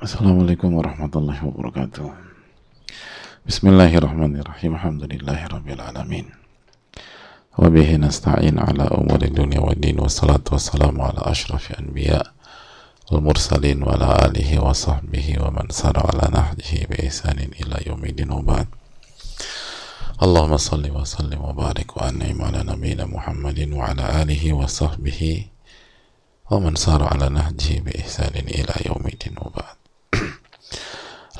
Assalamualaikum warahmatullahi wabarakatuh. Bismillahirrahmanirrahim. Alhamdulillahirabbil alamin. Wa bihi nasta'in ala umuri dunya wa din wassalatu wassalamu ala asyrafil anbiya wal mursalin wa ala alihi wa sahbihi wa man sara ala nahjihi bi ihsanin ila yaumidin wa ba'd. Allahumma salli wa sallim wa barik wa an'im ala nabiyyina Muhammadin wa ala alihi wa sahbihi sara ala nahjihi bi ihsanin ila yaumidin wa ba'd.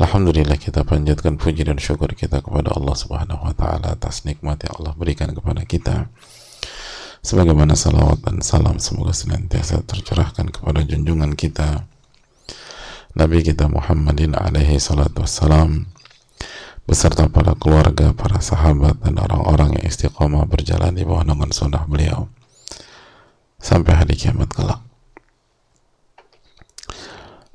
Alhamdulillah kita panjatkan puji dan syukur kita kepada Allah Subhanahu wa taala atas nikmat yang Allah berikan kepada kita. Sebagaimana salawat dan salam semoga senantiasa tercurahkan kepada junjungan kita Nabi kita Muhammadin alaihi salatu wassalam beserta para keluarga, para sahabat dan orang-orang yang istiqomah berjalan di bawah naungan sunnah beliau sampai hari kiamat kelak.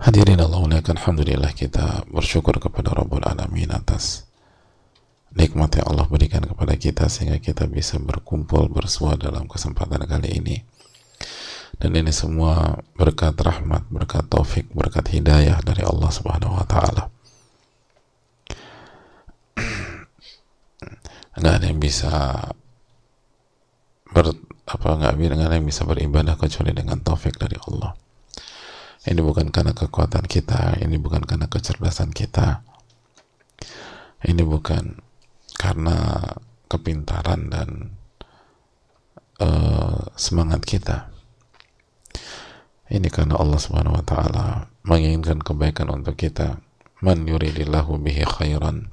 Hadirin Allah muliakan Alhamdulillah kita bersyukur kepada Rabbul Alamin atas nikmat yang Allah berikan kepada kita sehingga kita bisa berkumpul bersua dalam kesempatan kali ini dan ini semua berkat rahmat, berkat taufik, berkat hidayah dari Allah Subhanahu wa taala. Nggak ada yang bisa ber, apa nggak ada yang bisa beribadah kecuali dengan taufik dari Allah ini bukan karena kekuatan kita, ini bukan karena kecerdasan kita, ini bukan karena kepintaran dan uh, semangat kita. Ini karena Allah Subhanahu wa taala menginginkan kebaikan untuk kita. Man yuridillahu bihi khairan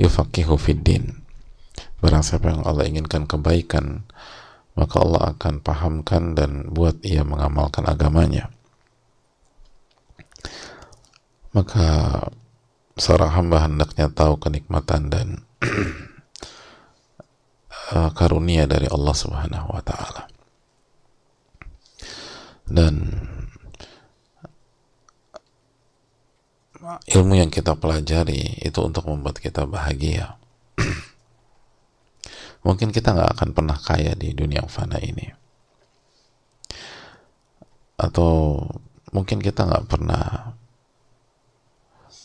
yufaqihu fid din. Barang siapa yang Allah inginkan kebaikan, maka Allah akan pahamkan dan buat ia mengamalkan agamanya maka seorang hamba hendaknya tahu kenikmatan dan uh, karunia dari Allah Subhanahu wa taala. Dan ilmu yang kita pelajari itu untuk membuat kita bahagia. Mungkin kita nggak akan pernah kaya di dunia yang fana ini. Atau mungkin kita nggak pernah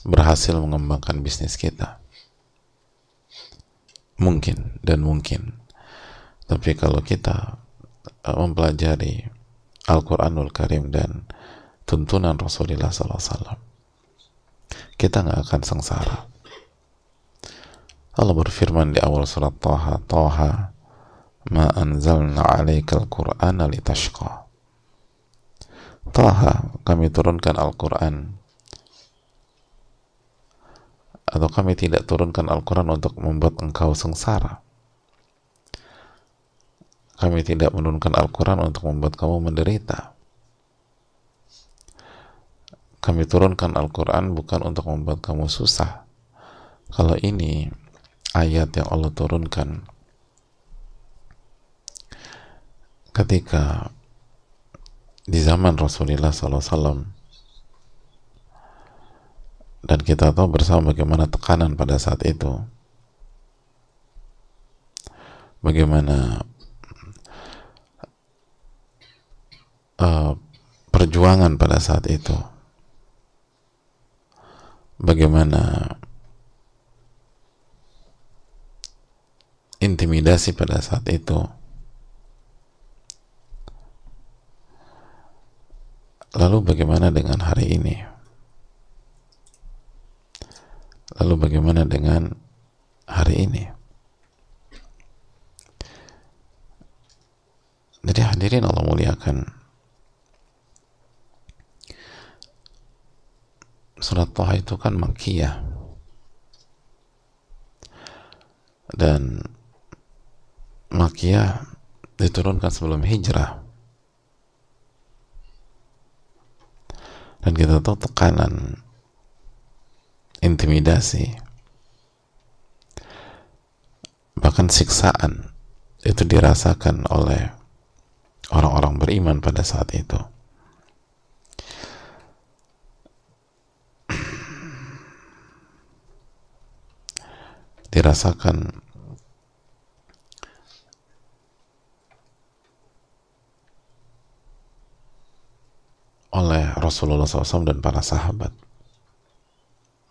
berhasil mengembangkan bisnis kita. Mungkin dan mungkin. Tapi kalau kita uh, mempelajari Al-Quranul Karim dan tuntunan Rasulullah SAW kita nggak akan sengsara. Allah berfirman di awal surat Taha Taha ma anzalna alaikal qur'ana litashqa. Taha kami turunkan Al-Quran atau kami tidak turunkan Al-Quran untuk membuat engkau sengsara? Kami tidak menurunkan Al-Quran untuk membuat kamu menderita. Kami turunkan Al-Quran bukan untuk membuat kamu susah. Kalau ini ayat yang Allah turunkan. Ketika di zaman Rasulullah SAW dan kita tahu bersama bagaimana tekanan pada saat itu. Bagaimana uh, perjuangan pada saat itu. Bagaimana intimidasi pada saat itu. Lalu bagaimana dengan hari ini Lalu bagaimana dengan hari ini? Jadi hadirin Allah muliakan. Surat Toha itu kan makiyah. Dan makiyah diturunkan sebelum hijrah. Dan kita tahu tekanan intimidasi. Bahkan siksaan itu dirasakan oleh orang-orang beriman pada saat itu. Dirasakan oleh Rasulullah SAW dan para sahabat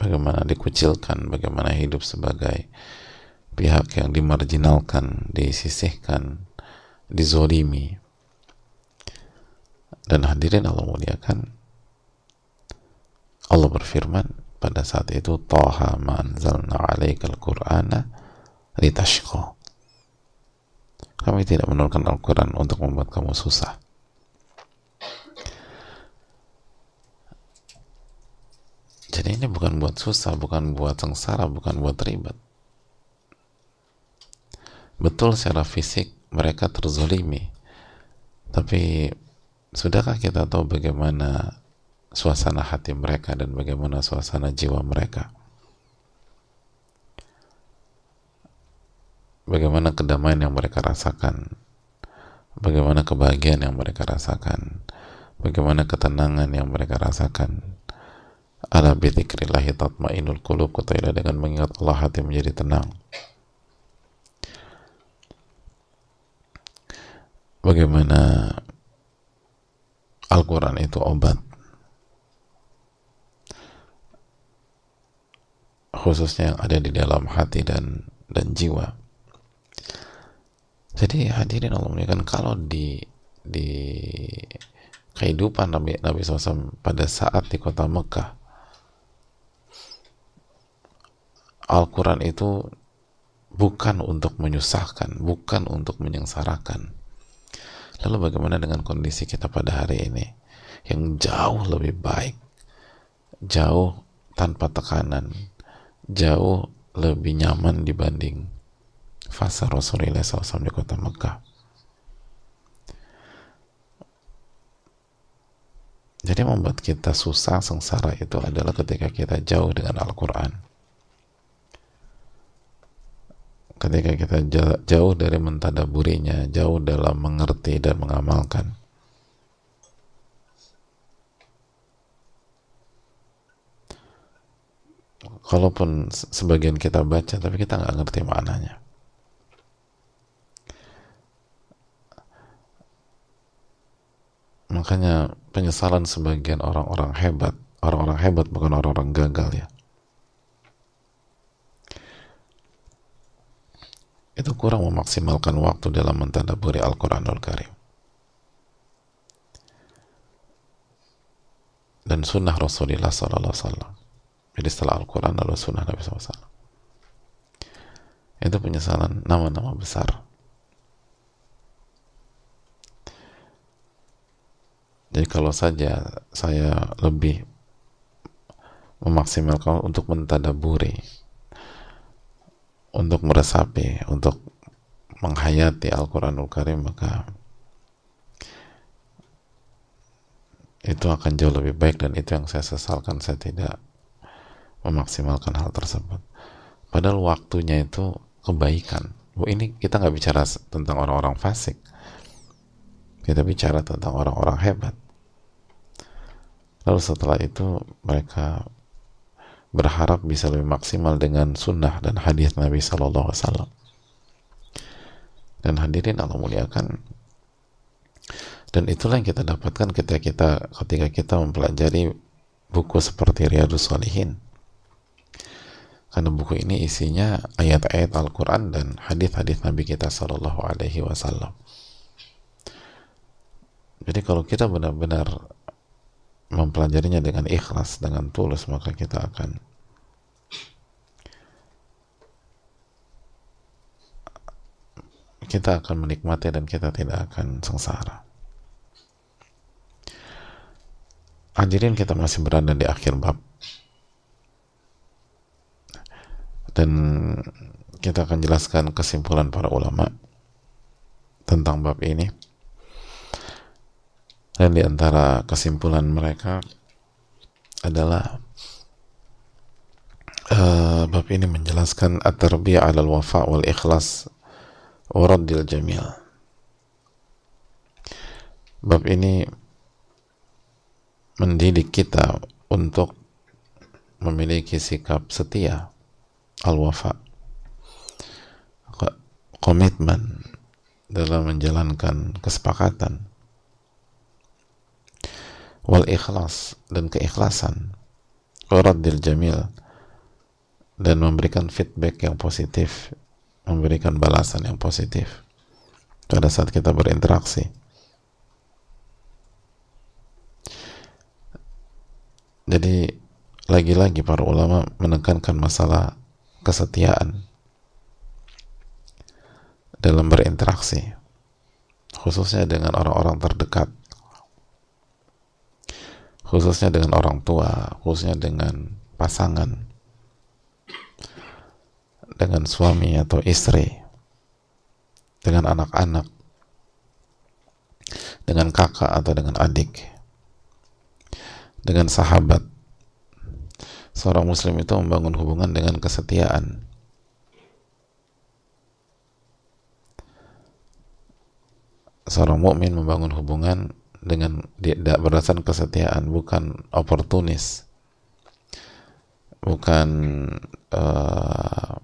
bagaimana dikucilkan, bagaimana hidup sebagai pihak yang dimarginalkan, disisihkan, dizolimi. Dan hadirin Allah muliakan, Allah berfirman pada saat itu, Taha ma'anzalna alaikal qur'ana litashqa. Kami tidak menurunkan Al-Quran untuk membuat kamu susah. Ini bukan buat susah, bukan buat sengsara, bukan buat ribet. Betul secara fisik mereka terzolimi. Tapi sudahkah kita tahu bagaimana suasana hati mereka dan bagaimana suasana jiwa mereka? Bagaimana kedamaian yang mereka rasakan? Bagaimana kebahagiaan yang mereka rasakan? Bagaimana ketenangan yang mereka rasakan? Ala bidzikrillahi tatmainul qulub ketahuilah dengan mengingat Allah hati menjadi tenang. Bagaimana Al-Quran itu obat? Khususnya yang ada di dalam hati dan dan jiwa. Jadi hadirin Allah muliakan kalau di di kehidupan Nabi Nabi SAW pada saat di kota Mekah Al-Quran itu bukan untuk menyusahkan, bukan untuk menyengsarakan. Lalu bagaimana dengan kondisi kita pada hari ini yang jauh lebih baik, jauh tanpa tekanan, jauh lebih nyaman dibanding fase Rasulullah SAW di kota Mekah. Jadi membuat kita susah, sengsara itu adalah ketika kita jauh dengan Al-Quran. Ketika kita jauh dari mentadaburinya, jauh dalam mengerti dan mengamalkan. Kalaupun sebagian kita baca, tapi kita nggak ngerti maknanya. Makanya penyesalan sebagian orang-orang hebat, orang-orang hebat bukan orang-orang gagal ya itu kurang memaksimalkan waktu dalam mentadaburi Al-Quranul Karim. Dan sunnah Rasulullah SAW jadi setelah Al-Quran lalu sunnah Nabi SAW itu penyesalan nama-nama besar. Jadi kalau saja saya lebih memaksimalkan untuk mentadaburi untuk meresapi, untuk menghayati Al-Quranul Karim maka itu akan jauh lebih baik dan itu yang saya sesalkan. Saya tidak memaksimalkan hal tersebut. Padahal waktunya itu kebaikan. Bu, ini kita nggak bicara tentang orang-orang fasik. Kita bicara tentang orang-orang hebat. Lalu setelah itu mereka berharap bisa lebih maksimal dengan sunnah dan hadis Nabi Sallallahu Alaihi Wasallam. Dan hadirin Allah muliakan. Dan itulah yang kita dapatkan ketika kita ketika kita mempelajari buku seperti Riyadus Salihin. Karena buku ini isinya ayat-ayat Al-Quran dan hadis-hadis Nabi kita Sallallahu Alaihi Wasallam. Jadi kalau kita benar-benar mempelajarinya dengan ikhlas, dengan tulus, maka kita akan kita akan menikmati dan kita tidak akan sengsara. Hadirin kita masih berada di akhir bab dan kita akan jelaskan kesimpulan para ulama tentang bab ini dan di antara kesimpulan mereka adalah uh, bab ini menjelaskan at-tarbiyah 'ala al-wafa wal ikhlas wa raddil jamil. Bab ini mendidik kita untuk memiliki sikap setia al-wafa komitmen dalam menjalankan kesepakatan wal ikhlas dan keikhlasan waraddil jamil dan memberikan feedback yang positif, memberikan balasan yang positif pada saat kita berinteraksi. Jadi lagi-lagi para ulama menekankan masalah kesetiaan dalam berinteraksi khususnya dengan orang-orang terdekat khususnya dengan orang tua khususnya dengan pasangan dengan suami atau istri dengan anak-anak dengan kakak atau dengan adik dengan sahabat. Seorang muslim itu membangun hubungan dengan kesetiaan. Seorang mukmin membangun hubungan dengan berdasarkan kesetiaan bukan oportunis. Bukan uh,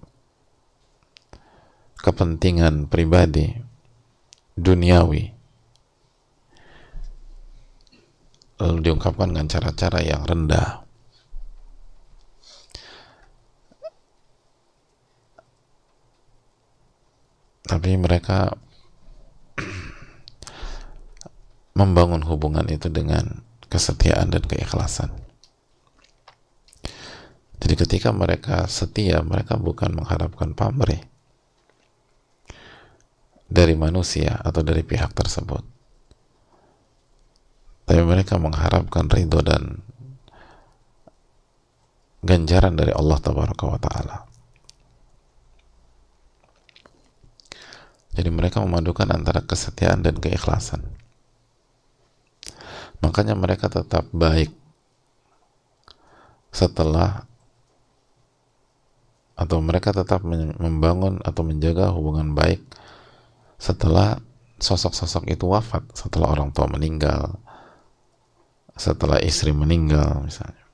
kepentingan pribadi duniawi. Lalu diungkapkan dengan cara-cara yang rendah. Tapi mereka membangun hubungan itu dengan kesetiaan dan keikhlasan. Jadi ketika mereka setia, mereka bukan mengharapkan pamrih dari manusia atau dari pihak tersebut. Tapi mereka mengharapkan ridho dan ganjaran dari Allah Taala. Jadi mereka memadukan antara kesetiaan dan keikhlasan makanya mereka tetap baik setelah atau mereka tetap membangun atau menjaga hubungan baik setelah sosok-sosok itu wafat setelah orang tua meninggal setelah istri meninggal misalnya.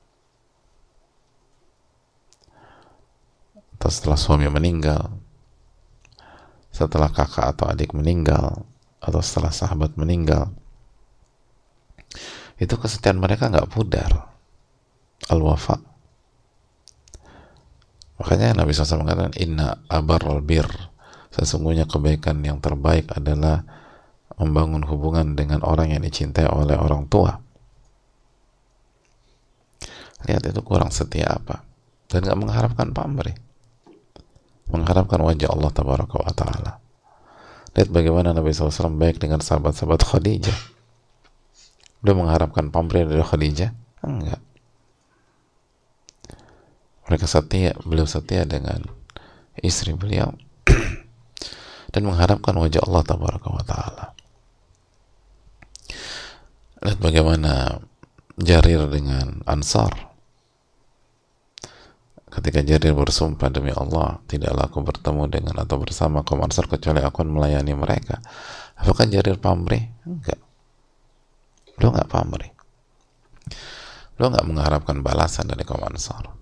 Atau setelah suami meninggal setelah kakak atau adik meninggal atau setelah sahabat meninggal itu kesetiaan mereka nggak pudar. Al-wafa. Makanya Nabi SAW mengatakan inna abar bir. Sesungguhnya kebaikan yang terbaik adalah membangun hubungan dengan orang yang dicintai oleh orang tua. Lihat itu kurang setia apa? Dan nggak mengharapkan pamrih. Mengharapkan wajah Allah ta'ala. Lihat bagaimana Nabi SAW baik dengan sahabat-sahabat Khadijah Beliau mengharapkan pamrih dari Khadijah? Enggak. Mereka setia, beliau setia dengan istri beliau dan mengharapkan wajah Allah tabaraka wa taala. Lihat bagaimana Jarir dengan Ansar. Ketika Jarir bersumpah demi Allah, tidaklah aku bertemu dengan atau bersama kaum Ansar kecuali aku melayani mereka. Apakah Jarir pamrih? Enggak. Lo nggak pamrih. Lo nggak mengharapkan balasan dari kaum Ansar.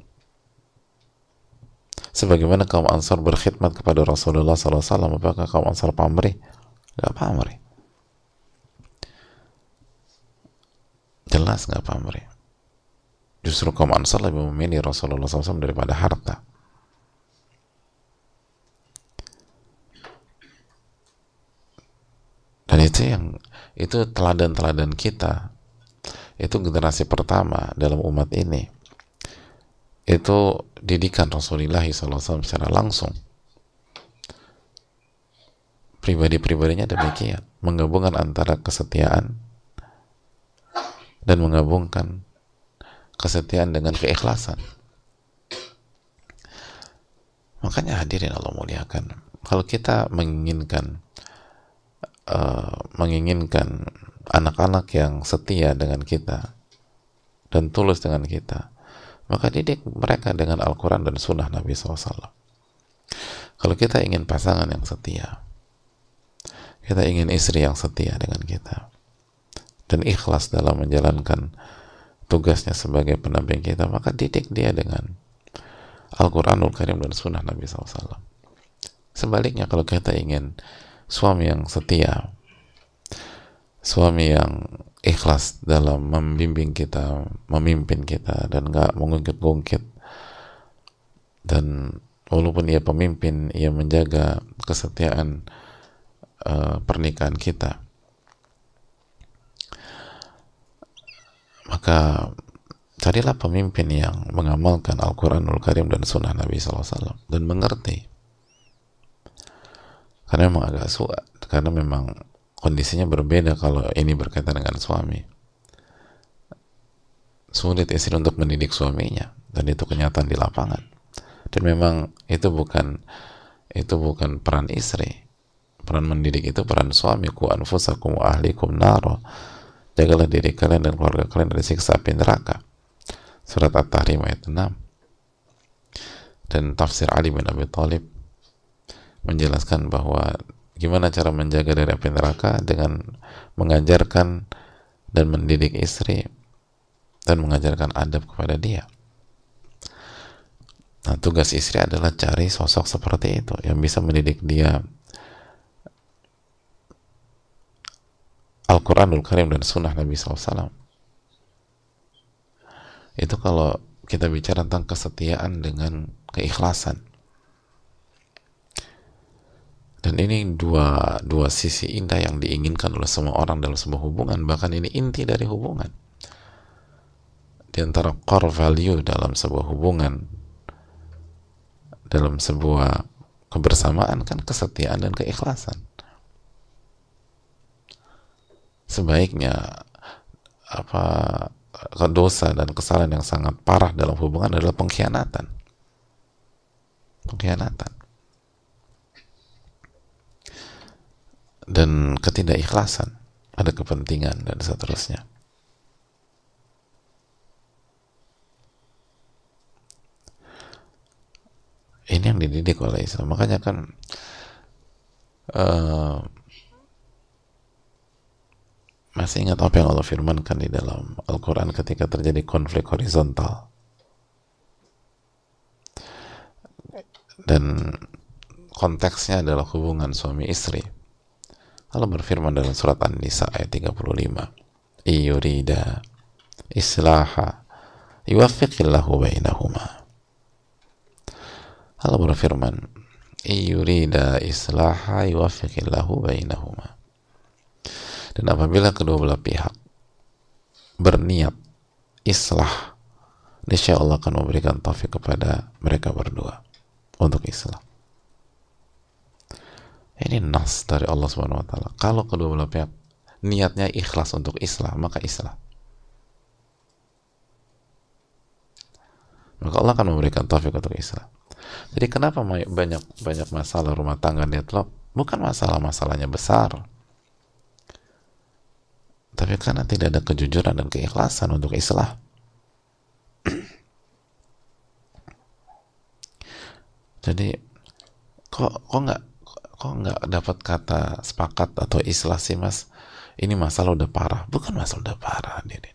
Sebagaimana kaum Ansar berkhidmat kepada Rasulullah SAW, apakah kaum Ansar pamrih? Nggak pamrih. Jelas nggak pamrih. Justru kaum Ansar lebih memilih Rasulullah SAW daripada harta. Dan itu yang itu teladan-teladan kita. Itu generasi pertama dalam umat ini. Itu didikan Rasulullah SAW secara langsung. Pribadi-pribadinya demikian. Menggabungkan antara kesetiaan dan menggabungkan kesetiaan dengan keikhlasan. Makanya hadirin Allah muliakan. Kalau kita menginginkan uh, menginginkan anak-anak yang setia dengan kita dan tulus dengan kita maka didik mereka dengan Al-Quran dan Sunnah Nabi SAW kalau kita ingin pasangan yang setia kita ingin istri yang setia dengan kita dan ikhlas dalam menjalankan tugasnya sebagai pendamping kita maka didik dia dengan Al-Quranul Karim dan Sunnah Nabi SAW sebaliknya kalau kita ingin suami yang setia. Suami yang ikhlas dalam membimbing kita memimpin kita dan gak mengungkit-ungkit. Dan walaupun ia pemimpin ia menjaga kesetiaan uh, pernikahan kita. Maka carilah pemimpin yang mengamalkan Al-Quranul Karim dan Sunnah Nabi SAW dan mengerti karena memang agak sulit karena memang kondisinya berbeda kalau ini berkaitan dengan suami. Sulit istri untuk mendidik suaminya dan itu kenyataan di lapangan. Dan memang itu bukan itu bukan peran istri. Peran mendidik itu peran suami. Ku anfusakum wa ahlikum naro. Jagalah diri kalian dan keluarga kalian dari siksa api neraka. Surat At-Tahrim ayat 6 dan tafsir Ali bin Abi Thalib menjelaskan bahwa gimana cara menjaga dari api neraka dengan mengajarkan dan mendidik istri dan mengajarkan adab kepada dia Nah, tugas istri adalah cari sosok seperti itu yang bisa mendidik dia Al-Quranul Karim dan Sunnah Nabi SAW. Itu kalau kita bicara tentang kesetiaan dengan keikhlasan. Dan ini dua, dua sisi indah yang diinginkan oleh semua orang dalam sebuah hubungan. Bahkan ini inti dari hubungan. Di antara core value dalam sebuah hubungan dalam sebuah kebersamaan kan kesetiaan dan keikhlasan sebaiknya apa dosa dan kesalahan yang sangat parah dalam hubungan adalah pengkhianatan pengkhianatan dan ketidakikhlasan ada kepentingan dan seterusnya. Ini yang dididik oleh Islam. Makanya kan uh, masih ingat apa yang Allah firmankan di dalam Al-Quran ketika terjadi konflik horizontal? Dan konteksnya adalah hubungan suami istri Allah berfirman dalam surat An-Nisa ayat 35 iyurida islaha yuwafiqillahu bainahuma. Allah berfirman yurida islaha yuwafiqillahu bainahuma. Dan apabila kedua belah pihak berniat islah niscaya Allah akan memberikan taufik kepada mereka berdua untuk islah ini nas dari Allah Subhanahu wa taala kalau kedua belah pihak niatnya ikhlas untuk islah maka islah maka Allah akan memberikan taufik untuk islah jadi kenapa banyak banyak masalah rumah tangga deadlock? Bukan masalah-masalahnya besar. Tapi karena tidak ada kejujuran dan keikhlasan untuk islah. Jadi kok kok nggak kok nggak dapat kata sepakat atau islah sih mas? Ini masalah udah parah. Bukan masalah udah parah, Dede.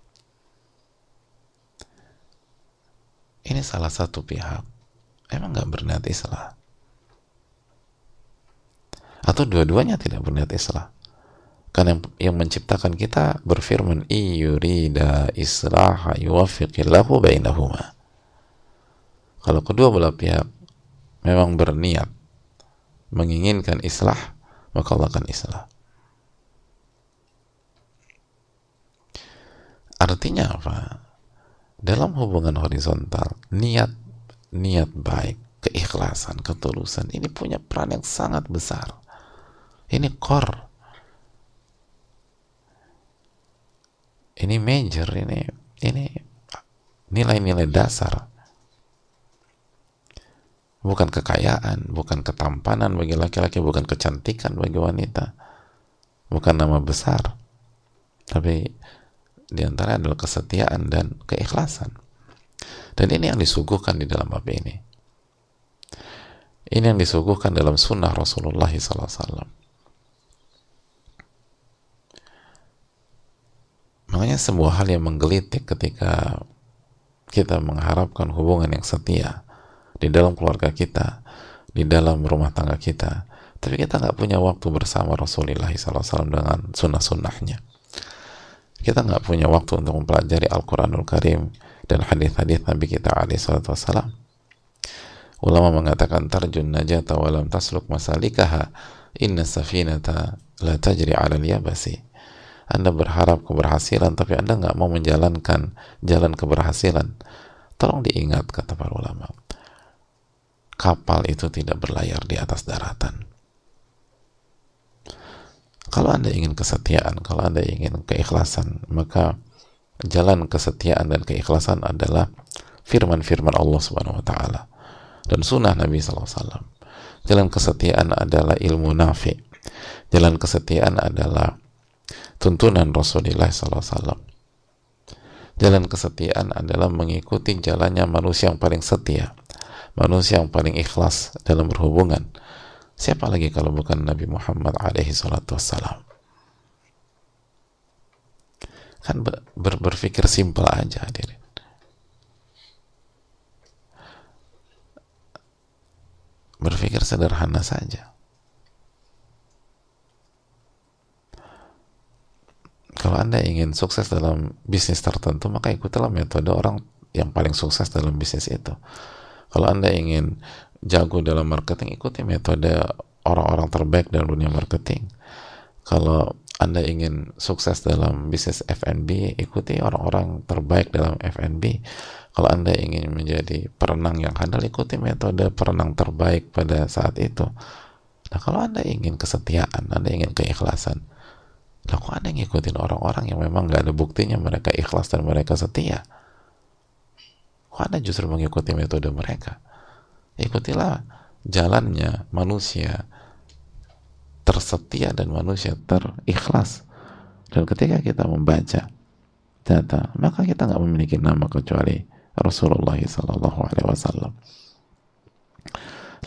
Ini salah satu pihak emang nggak berniat islah atau dua-duanya tidak berniat islah karena yang, yang menciptakan kita berfirman iyurida islaha yuwafiqillahu bainahuma kalau kedua belah pihak memang berniat menginginkan islah maka Allah akan islah artinya apa dalam hubungan horizontal niat niat baik, keikhlasan, ketulusan ini punya peran yang sangat besar. Ini core. Ini major, ini ini nilai-nilai dasar. Bukan kekayaan, bukan ketampanan bagi laki-laki, bukan kecantikan bagi wanita. Bukan nama besar. Tapi di antara adalah kesetiaan dan keikhlasan. Dan ini yang disuguhkan di dalam bab ini. Ini yang disuguhkan dalam sunnah Rasulullah SAW. Makanya sebuah hal yang menggelitik ketika kita mengharapkan hubungan yang setia di dalam keluarga kita, di dalam rumah tangga kita, tapi kita nggak punya waktu bersama Rasulullah SAW dengan sunnah-sunnahnya. Kita nggak punya waktu untuk mempelajari Al-Quranul Karim, dan hadis-hadis Nabi kita wassalam. Ulama mengatakan tarjun najata walam tasluk masalikaha inna safinata la tajri ala yabasi. Anda berharap keberhasilan tapi anda nggak mau menjalankan jalan keberhasilan. Tolong diingat kata para ulama kapal itu tidak berlayar di atas daratan kalau anda ingin kesetiaan kalau anda ingin keikhlasan maka jalan kesetiaan dan keikhlasan adalah firman-firman Allah Subhanahu wa taala dan sunnah Nabi SAW. Jalan kesetiaan adalah ilmu nafi. Jalan kesetiaan adalah tuntunan Rasulullah SAW. Jalan kesetiaan adalah mengikuti jalannya manusia yang paling setia, manusia yang paling ikhlas dalam berhubungan. Siapa lagi kalau bukan Nabi Muhammad alaihi salatu wassalam? Kan ber, berpikir simpel aja hadirin. berpikir sederhana saja. Kalau Anda ingin sukses dalam bisnis tertentu, maka ikutilah metode orang yang paling sukses dalam bisnis itu. Kalau Anda ingin jago dalam marketing, ikuti metode orang-orang terbaik dalam dunia marketing. Kalau Anda ingin sukses dalam bisnis F&B, ikuti orang-orang terbaik dalam F&B kalau Anda ingin menjadi perenang yang handal, ikuti metode perenang terbaik pada saat itu. Nah, kalau Anda ingin kesetiaan, Anda ingin keikhlasan, lah kok Anda ngikutin orang-orang yang memang nggak ada buktinya mereka ikhlas dan mereka setia? Kok Anda justru mengikuti metode mereka? Ikutilah jalannya manusia tersetia dan manusia terikhlas. Dan ketika kita membaca data, maka kita nggak memiliki nama kecuali Rasulullah Sallallahu Alaihi Wasallam.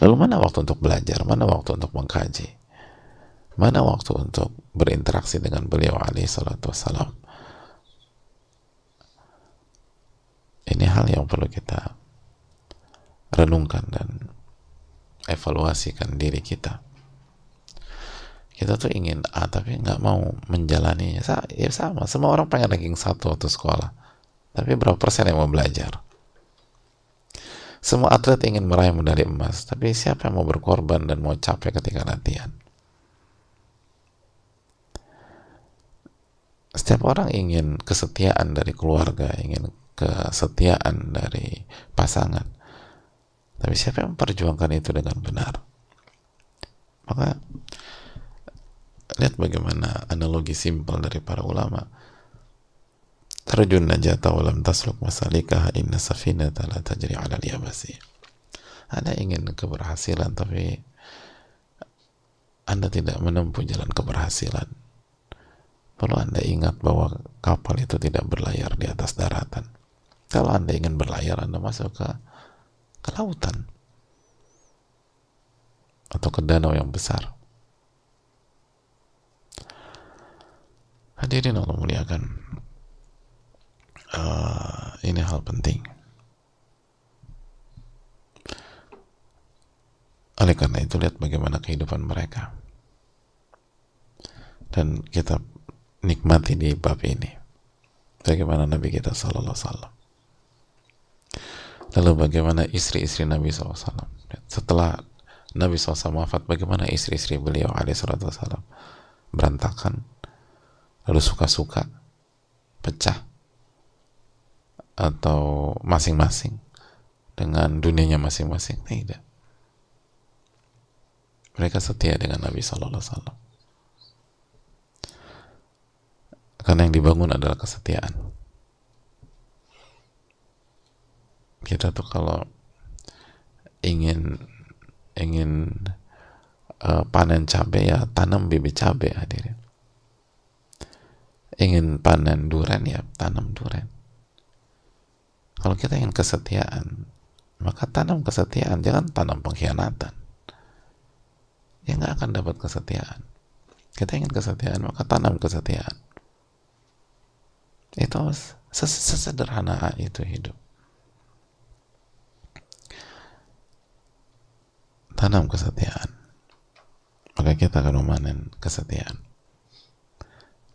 Lalu mana waktu untuk belajar? Mana waktu untuk mengkaji? Mana waktu untuk berinteraksi dengan beliau alaihi salatu wassalam? Ini hal yang perlu kita renungkan dan evaluasikan diri kita. Kita tuh ingin A tapi nggak mau menjalaninya. Ya sama, semua orang pengen ranking satu waktu sekolah tapi berapa persen yang mau belajar? Semua atlet ingin meraih medali emas, tapi siapa yang mau berkorban dan mau capek ketika latihan? Setiap orang ingin kesetiaan dari keluarga, ingin kesetiaan dari pasangan. Tapi siapa yang memperjuangkan itu dengan benar? Maka lihat bagaimana analogi simpel dari para ulama tarjun najata wa lam tasluk masalikaha inna safinata la tajri ala yabasi anda ingin keberhasilan tapi anda tidak menempuh jalan keberhasilan perlu anda ingat bahwa kapal itu tidak berlayar di atas daratan kalau anda ingin berlayar anda masuk ke ke lautan. Atau ke danau yang besar. Hadirin Allah muliakan. Uh, ini hal penting. Oleh karena itu lihat bagaimana kehidupan mereka. Dan kita nikmati di bab ini. Bagaimana Nabi kita Sallallahu Alaihi Wasallam lalu bagaimana istri-istri Nabi SAW setelah Nabi SAW wafat bagaimana istri-istri beliau Alaihissalam berantakan. Lalu suka-suka pecah. Atau masing-masing. Dengan dunianya masing-masing. Tidak. Mereka setia dengan Nabi Wasallam. Karena yang dibangun adalah kesetiaan kita tuh kalau ingin ingin uh, panen cabai ya tanam bibit cabai hadirin ingin panen duren ya tanam duren kalau kita ingin kesetiaan, maka tanam kesetiaan, jangan tanam pengkhianatan. Ya nggak akan dapat kesetiaan. Kita ingin kesetiaan, maka tanam kesetiaan. Itu sesederhana itu hidup. Tanam kesetiaan. Maka kita akan memanen kesetiaan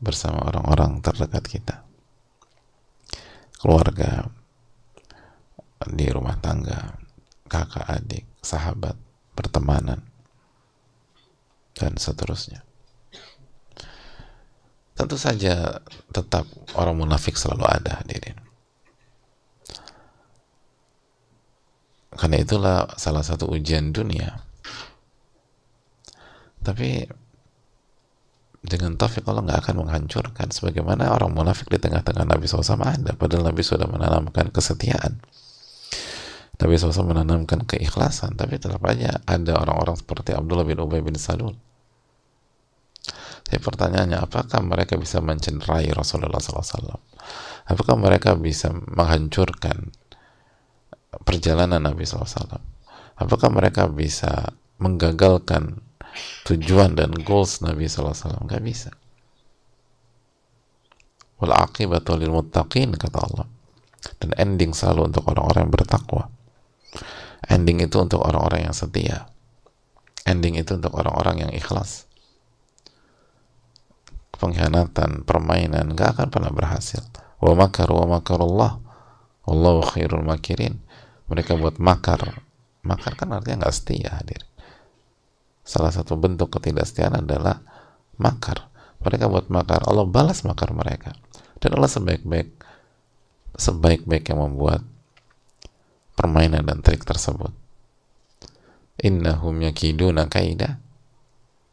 bersama orang-orang terdekat kita. Keluarga, di rumah tangga, kakak adik, sahabat, pertemanan, dan seterusnya. Tentu saja tetap orang munafik selalu ada hadirin. Karena itulah salah satu ujian dunia. Tapi dengan taufik Allah nggak akan menghancurkan. Sebagaimana orang munafik di tengah-tengah Nabi SAW ada. Padahal Nabi sudah menanamkan kesetiaan. Nabi SAW menanamkan keikhlasan. Tapi tetap aja ada orang-orang seperti Abdullah bin Ubay bin Salul. Jadi pertanyaannya apakah mereka bisa mencenderai Rasulullah SAW? Apakah mereka bisa menghancurkan perjalanan Nabi SAW apakah mereka bisa menggagalkan tujuan dan goals Nabi SAW nggak bisa. Wal aqibatu lil muttaqin kata Allah. Dan ending selalu untuk orang-orang yang bertakwa. Ending itu untuk orang-orang yang setia. Ending itu untuk orang-orang yang ikhlas. Pengkhianatan permainan nggak akan pernah berhasil. Wa makar wa makarullah Wallahu khairul makirin. Mereka buat makar. Makar kan artinya nggak setia hadir. Salah satu bentuk ketidaksetiaan adalah makar. Mereka buat makar. Allah balas makar mereka. Dan Allah sebaik-baik sebaik-baik yang membuat permainan dan trik tersebut. Innahum yakiduna kaida.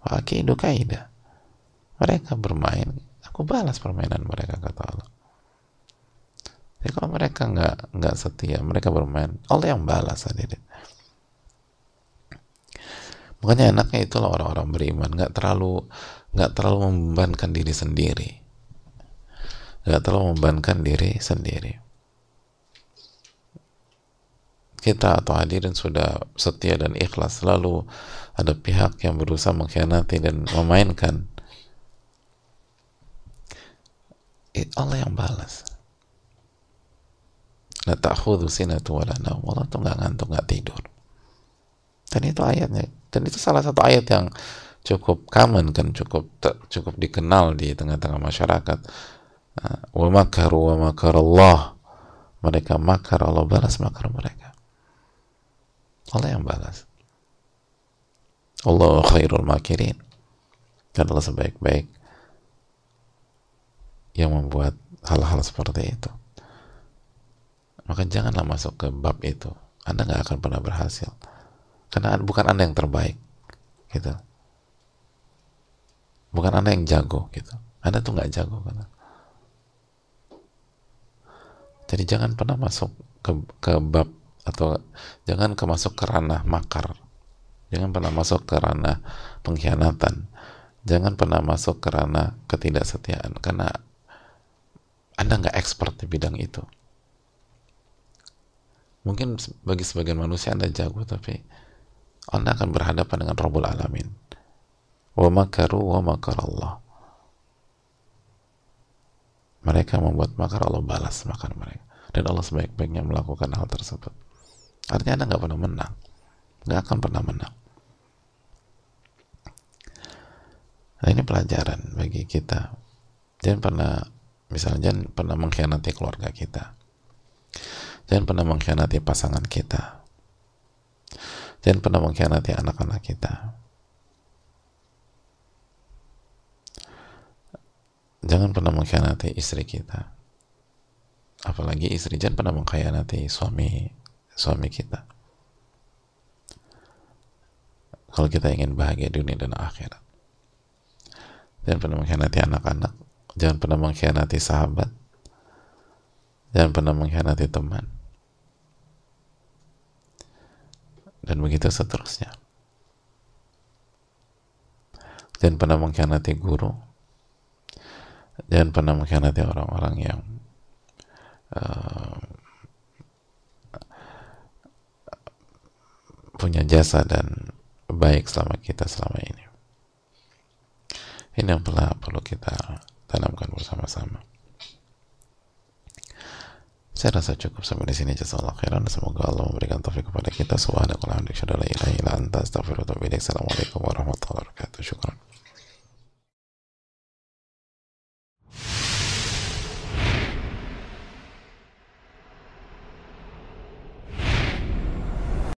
Wa akidu kaida. Mereka bermain. Aku balas permainan mereka kata Allah jadi kalau mereka nggak nggak setia mereka bermain Allah yang balas hadirin Makanya enaknya itulah orang-orang beriman, nggak terlalu nggak terlalu membebankan diri sendiri, nggak terlalu membebankan diri sendiri. Kita atau hadirin sudah setia dan ikhlas, selalu ada pihak yang berusaha mengkhianati dan memainkan. Allah yang balas. La ta'khudhu sinatu wala naum. Allah tuh nggak ngantuk, nggak tidur. Dan itu ayatnya. Dan itu salah satu ayat yang cukup common kan cukup cukup dikenal di tengah-tengah masyarakat. Uh, wa makaru wa makarallah. Mereka makar Allah balas makar mereka. Allah yang balas. Allah khairul makirin. Dan Allah sebaik-baik yang membuat hal-hal seperti itu maka janganlah masuk ke bab itu. Anda nggak akan pernah berhasil. Karena bukan anda yang terbaik gitu. Bukan anda yang jago gitu. Anda tuh nggak jago kan? Jadi jangan pernah masuk ke, ke bab atau jangan ke masuk ke ranah makar. Jangan pernah masuk ke ranah pengkhianatan. Jangan pernah masuk ke ranah ketidaksetiaan. Karena anda nggak expert di bidang itu mungkin bagi sebagian manusia anda jago tapi anda akan berhadapan dengan Rabbul Alamin. Wa makaru wa makar Allah. Mereka membuat makar Allah balas makar mereka. Dan Allah sebaik-baiknya melakukan hal tersebut. Artinya Anda nggak pernah menang. Nggak akan pernah menang. Nah ini pelajaran bagi kita. Jangan pernah, misalnya jangan pernah mengkhianati keluarga kita. Jangan pernah mengkhianati pasangan kita Jangan pernah mengkhianati anak-anak kita. Jangan pernah mengkhianati istri kita. Apalagi istri jangan pernah mengkhianati suami suami kita. Kalau kita ingin bahagia dunia dan akhirat. Jangan pernah mengkhianati anak-anak. Jangan pernah mengkhianati sahabat. Jangan pernah mengkhianati teman dan begitu seterusnya. Jangan pernah mengkhianati guru. Jangan pernah mengkhianati orang-orang yang uh, punya jasa dan baik selama kita selama ini. Ini yang perlu kita tanamkan bersama-sama saya rasa cukup sampai di sini. Jazakallahu khairan. Semoga Allah memberikan taufik kepada kita. Subhanakallahumma wa bihamdika la ilaha illa anta astaghfiruka wa atubu ilaik. Assalamualaikum warahmatullahi wabarakatuh. Syukran